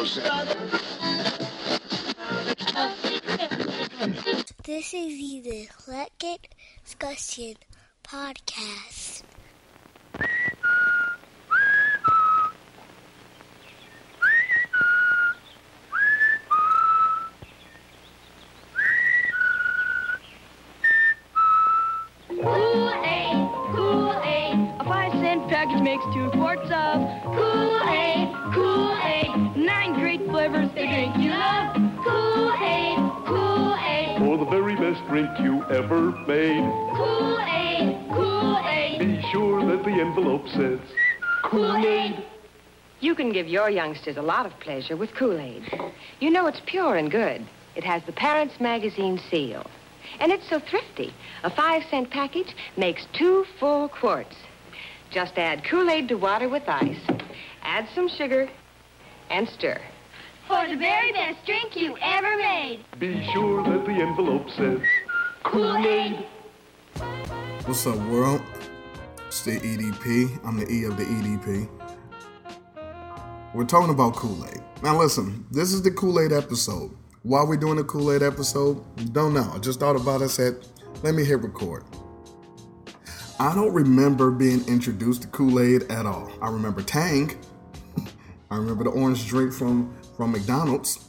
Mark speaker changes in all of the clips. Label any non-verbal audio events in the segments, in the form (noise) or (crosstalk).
Speaker 1: This is the Eclectic Discussion Podcast.
Speaker 2: Kool-Aid, Kool-Aid, a five cent package makes two quarts of drink you
Speaker 3: ever made,
Speaker 2: Kool-Aid, Kool-Aid,
Speaker 3: be sure that the envelope says Kool-Aid.
Speaker 4: You can give your youngsters a lot of pleasure with Kool-Aid. You know it's pure and good. It has the Parents Magazine seal. And it's so thrifty. A five cent package makes two full quarts. Just add Kool-Aid to water with ice. Add some sugar and stir.
Speaker 2: for the very best drink you ever made.
Speaker 3: Be sure that the envelope says Kool-Aid.
Speaker 5: What's up, world? It's the EDP. I'm the E of the EDP. We're talking about Kool Aid. Now, listen, this is the Kool Aid episode. Why we doing the Kool Aid episode? Don't know. I just thought about it. Said, let me hit record. I don't remember being introduced to Kool Aid at all. I remember Tang. (laughs) I remember the orange drink from from McDonald's.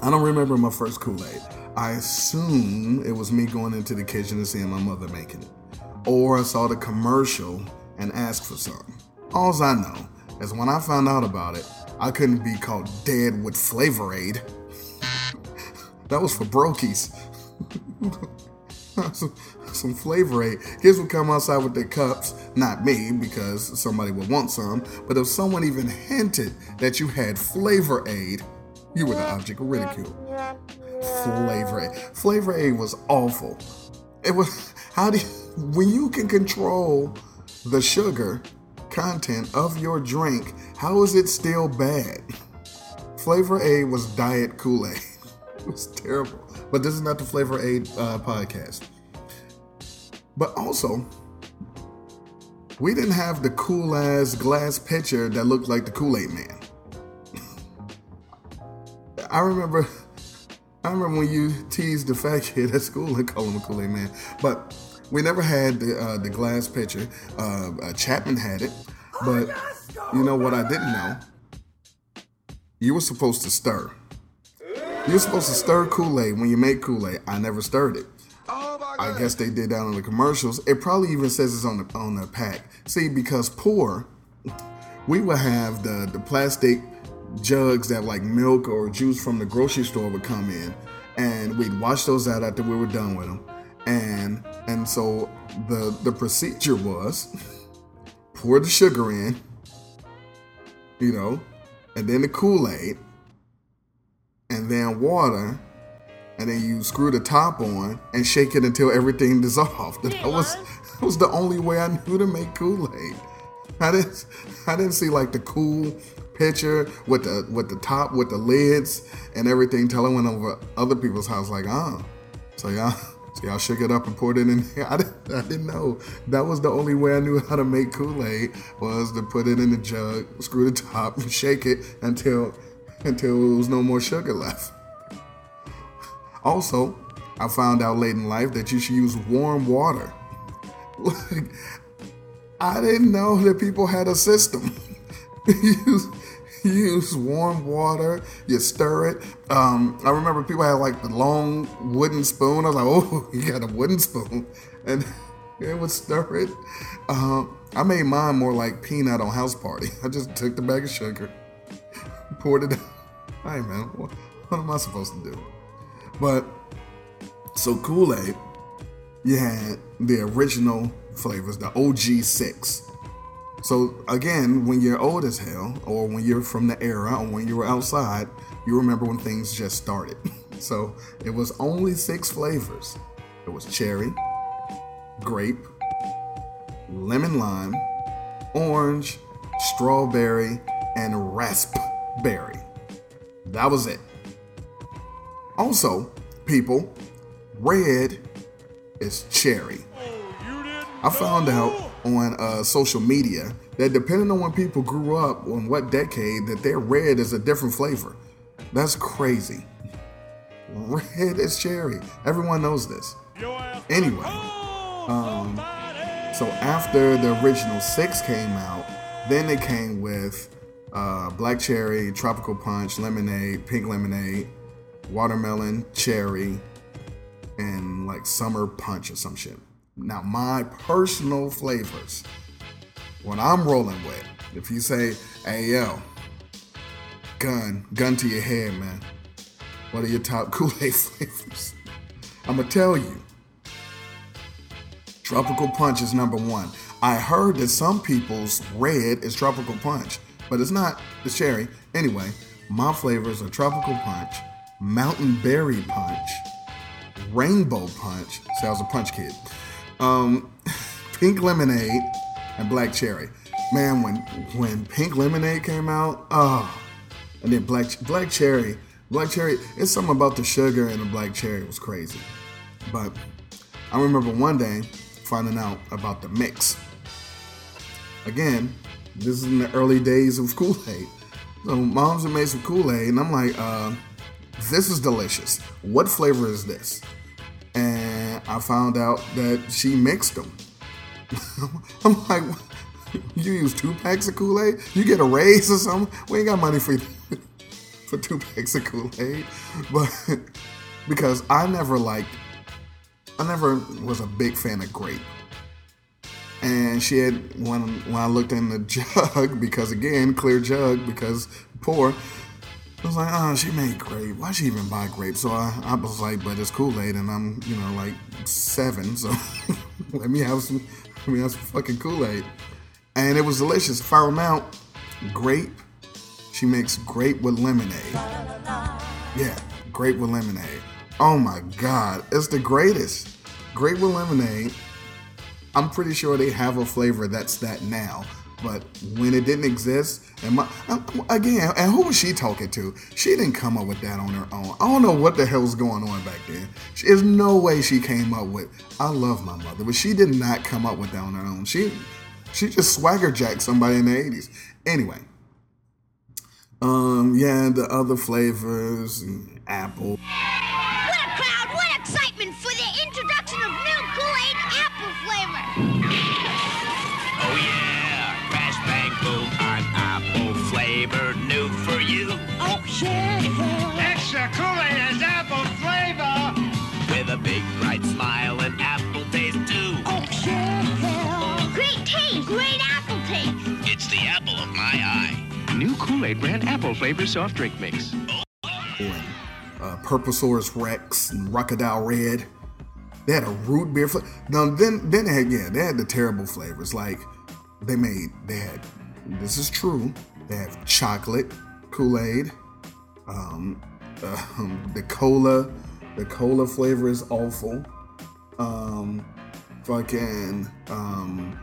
Speaker 5: I don't remember my first Kool Aid. I assume it was me going into the kitchen and seeing my mother making it. Or I saw the commercial and asked for some. Alls I know is when I found out about it, I couldn't be caught dead with Flavor Aid. (laughs) that was for brokies. (laughs) some, some Flavor Aid. Kids would come outside with their cups, not me, because somebody would want some, but if someone even hinted that you had Flavor Aid, you were the object of ridicule. Flavor Aid. Flavor Aid was awful. It was how do you, when you can control the sugar content of your drink, how is it still bad? Flavor Aid was diet Kool-Aid. (laughs) It was terrible. But this is not the Flavor Aid uh, podcast. But also, we didn't have the cool ass glass pitcher that looked like the Kool-Aid man. (laughs) I remember I remember when you teased the fat kid at school and called him a Kool-Aid man. But we never had the uh, the glass pitcher. Uh, uh, Chapman had it, but you know what I didn't know? You were supposed to stir. You were supposed to stir Kool-Aid when you make Kool-Aid. I never stirred it. I guess they did that on the commercials. It probably even says it's on the on the pack. See, because poor, we would have the the plastic jugs that like milk or juice from the grocery store would come in, and we'd wash those out after we were done with them. And and so the the procedure was (laughs) pour the sugar in, you know, and then the Kool Aid, and then water, and then you screw the top on and shake it until everything (laughs) dissolved. That was that was the only way I knew to make Kool Aid. I didn't I didn't see like the cool picture with the with the top with the lids and everything till I went over other people's house like oh so y'all so y'all shook it up and poured it in there. I didn't, I didn't know that was the only way I knew how to make Kool-Aid was to put it in the jug, screw the top, and shake it until until there was no more sugar left. Also, I found out late in life that you should use warm water. (laughs) I didn't know that people had a system. (laughs) use, use warm water, you stir it. Um, I remember people had like the long wooden spoon. I was like, oh, (laughs) you got a wooden spoon. And (laughs) it would stir it. Um, I made mine more like peanut on house party. I just took the bag of sugar, poured it. out. Hey man, what, what am I supposed to do? But so Kool Aid, you had the original flavors, the OG six. So again, when you're old as hell, or when you're from the era, or when you were outside, you remember when things just started. (laughs) So it was only six flavors. It was cherry, grape, lemon lime, orange, strawberry, and raspberry. That was it. Also, people, red is cherry. I found out on uh, social media that depending on when people grew up, on what decade, that their red is a different flavor. That's crazy. Red is cherry. Everyone knows this. Anyway, um, so after the original six came out, then they came with uh, black cherry, tropical punch, lemonade, pink lemonade, watermelon, cherry, and like summer punch or some shit. Now, my personal flavors, what I'm rolling with, if you say, hey yo, gun, gun to your head, man. What are your top (laughs) Kool-Aid flavors? I'm gonna tell you. Tropical Punch is number one. I heard that some people's red is Tropical Punch, but it's not. It's cherry. Anyway, my flavors are Tropical Punch, Mountain Berry Punch, Rainbow Punch. See, I was a punch kid. Um, (laughs) Pink Lemonade and Black Cherry. Man, when when Pink Lemonade came out, oh, and then Black Black Cherry, Black Cherry. It's something about the sugar and the Black Cherry was crazy. But I remember one day finding out about the mix. Again, this is in the early days of Kool Aid. So moms had made some Kool Aid, and I'm like, uh, this is delicious. What flavor is this? And I found out that she mixed them. (laughs) I'm like, you use two packs of Kool Aid? You get a raise or something? We ain't got money for (laughs) for two packs of Kool Aid, but (laughs) because I never liked, I never was a big fan of grape. And she had when when I looked in the jug because again clear jug because poor. I was like, oh, she made grape. Why she even buy grape? So I, I was like, but it's Kool Aid, and I'm you know like seven, so (laughs) let me have some, let me have some fucking Kool Aid, and it was delicious. Found out grape. She makes grape with lemonade. Yeah, grape with lemonade. Oh my god, it's the greatest. Grape with lemonade. I'm pretty sure they have a flavor that's that now. But when it didn't exist, and my, again, and who was she talking to? She didn't come up with that on her own. I don't know what the hell was going on back then. There's no way she came up with. I love my mother, but she did not come up with that on her own. She, she just swagger jacked somebody in the '80s. Anyway, um, yeah, the other flavors, apple.
Speaker 6: Kool-Aid
Speaker 7: brand apple flavor soft drink mix.
Speaker 5: uh, Purplesaurus Rex and Rockadile Red. They had a root beer flavor. Now then, then they had yeah, they had the terrible flavors. Like they made, they had. This is true. They have chocolate Kool Aid. Um, um, the cola, the cola flavor is awful. Um, fucking um,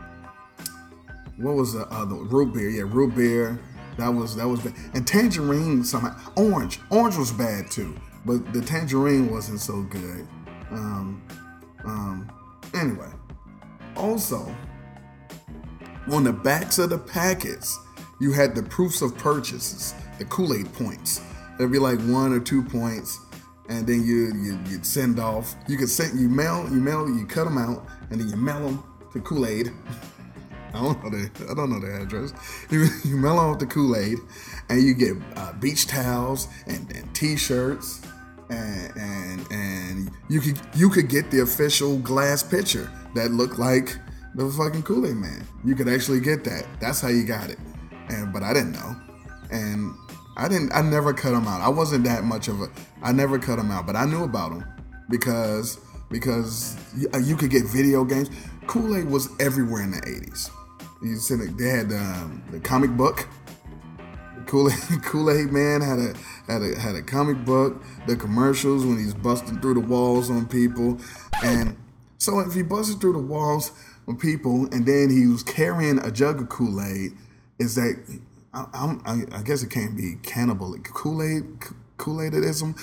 Speaker 5: what was the other root beer? Yeah, root beer. That was that was bad. And tangerine somehow orange. Orange was bad too, but the tangerine wasn't so good. Um, um, anyway, also on the backs of the packets, you had the proofs of purchases, the Kool Aid points. There'd be like one or two points, and then you, you you'd send off. You could send you mail you mail you cut them out, and then you mail them to Kool Aid. (laughs) I don't know the I don't know the address. (laughs) You, you mail off the Kool Aid, and you get uh, beach towels and, and T-shirts, and, and and you could you could get the official glass pitcher that looked like the fucking Kool Aid Man. You could actually get that. That's how you got it. And but I didn't know, and I didn't. I never cut them out. I wasn't that much of a. I never cut them out, but I knew about them because because you, uh, you could get video games. Kool Aid was everywhere in the '80s. You said it- they had um, the comic book. Kool (laughs) Aid Man had a had a had a comic book. The commercials when he's busting through the walls on people, and so if he busted through the walls on people, and then he was carrying a jug of Kool Aid, is that I, I, I guess it can't be cannibal Kool Aid Kool Aidism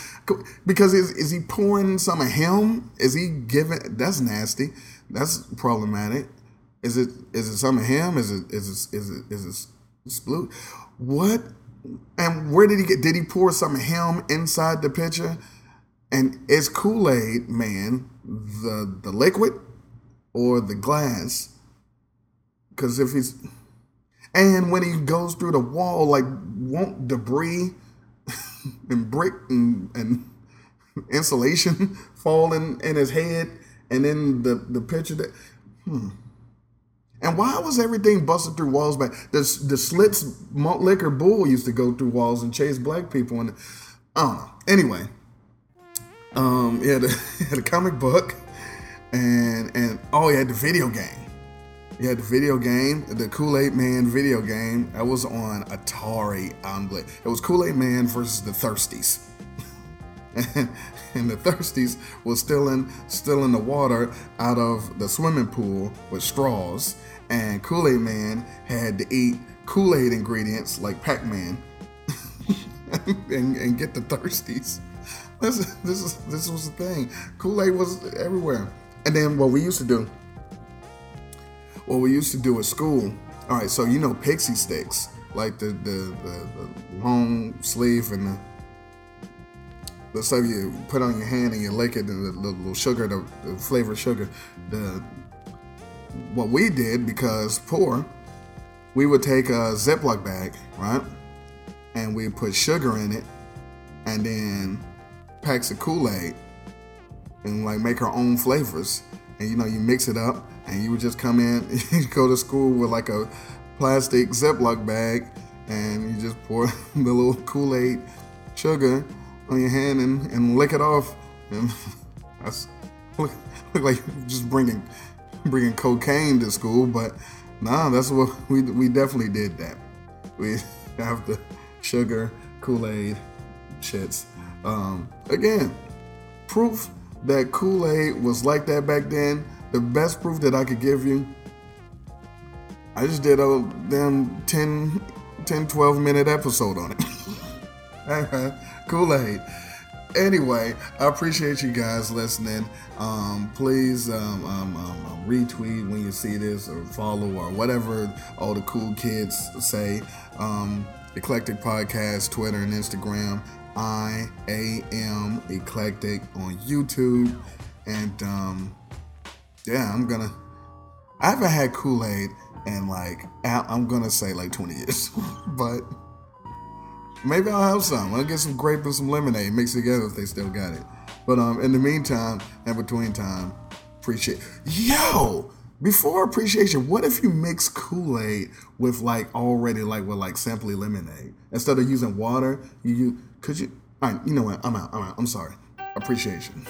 Speaker 5: because is is he pouring some of him? Is he giving? That's nasty. That's problematic. Is it is it some of him? Is it is it is it is it Sploot? What? And where did he get? Did he pour some of him inside the pitcher? And is Kool Aid Man the the liquid or the glass? Because if he's and when he goes through the wall, like won't debris (laughs) and brick and, and insulation (laughs) fall in, in his head and then the the picture that hmm. And why was everything busted through walls back? The, the Schlitz malt liquor bull used to go through walls and chase black people. And I don't know. Anyway, um, he had a, (laughs) he had a comic book, and and oh, he had the video game. He had the video game, the Kool Aid Man video game. That was on Atari. Um, it was Kool Aid Man versus the Thirsties. (laughs) and, the Thirsties was still in still in the water out of the swimming pool with straws, and Kool Aid Man had to eat Kool Aid ingredients like Pac Man (laughs) and, and, get the Thirsties. This this is this was the thing. Kool Aid was everywhere, and then what we used to do. What we used to do at school. All right, so you know Pixy Stix, like the the, the, the long sleeve and the the stuff you put on your hand and you lick it and the, the little sugar, the, the flavored sugar. The what we did because poor, we would take a Ziploc bag, right, and we put sugar in it, and then packs of Kool Aid, and like make our own flavors. And you know, you mix it up, and you would just come in, (laughs) you go to school with like a plastic Ziploc bag, and you just pour (laughs) the little Kool Aid sugar on your hand and, and lick it off. And (laughs) that's look, look like just bringing bringing cocaine to school, but nah, that's what (laughs) we we definitely did that. We (laughs) have the sugar Kool Aid shits. Um, again, proof that Kool Aid was like that back then. The best proof that I could give you. I just did a damn 10, 10 12 minute episode on it. (laughs) Kool Aid. Anyway, I appreciate you guys listening. Um, please um, um, um, um, retweet when you see this or follow or whatever all the cool kids say. Um, Eclectic Podcast, Twitter, and Instagram. I am Eclectic on YouTube. And um, yeah, I'm gonna. I haven't had Kool Aid in like, I'm gonna say like 20 years. (laughs) but maybe I'll have some. I'll get some grape and some lemonade mixed together if they still got it. But um, in the meantime, and between time, appreciate. Yo, before appreciation, what if you mix Kool Aid with like already like with like simply lemonade instead of using water? You, you could you? All right, you know what? I'm out. I'm out. I'm sorry. Appreciation.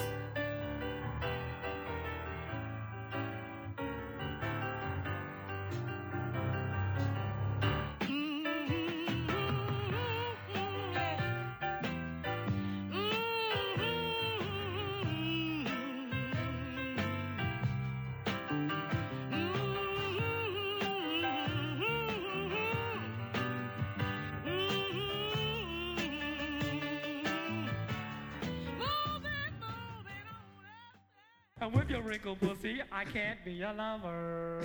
Speaker 8: And with your wrinkled pussy, I can't be a lover.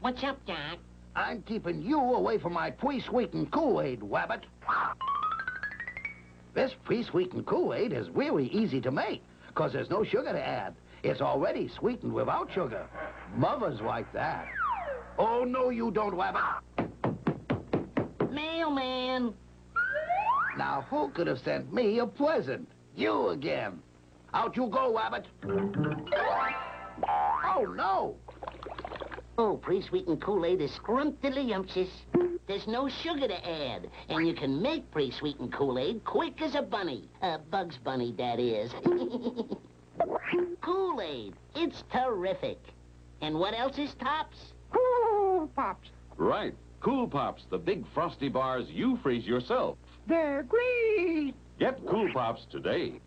Speaker 9: What's up, Doc?
Speaker 10: I'm keeping you away from my pre-sweetened Kool-Aid, Wabbit. This pre-sweetened Kool-Aid is really easy to make, because there's no sugar to add. It's already sweetened without sugar. Mothers like that. Oh, no, you don't, Wabbit.
Speaker 9: Mailman.
Speaker 10: Now, who could have sent me a present? You again. Out you go, Wabbit. Oh, no.
Speaker 9: Oh, pre-sweetened Kool-Aid is scrumptious. There's no sugar to add, and you can make pre-sweetened Kool-Aid quick as a bunny. A Bugs Bunny, that is. (laughs) Kool-Aid, it's terrific. And what else is tops?
Speaker 11: Kool Pops. Right. Kool Pops, the big frosty bars you freeze yourself.
Speaker 12: They're great.
Speaker 11: Get Kool Pops today.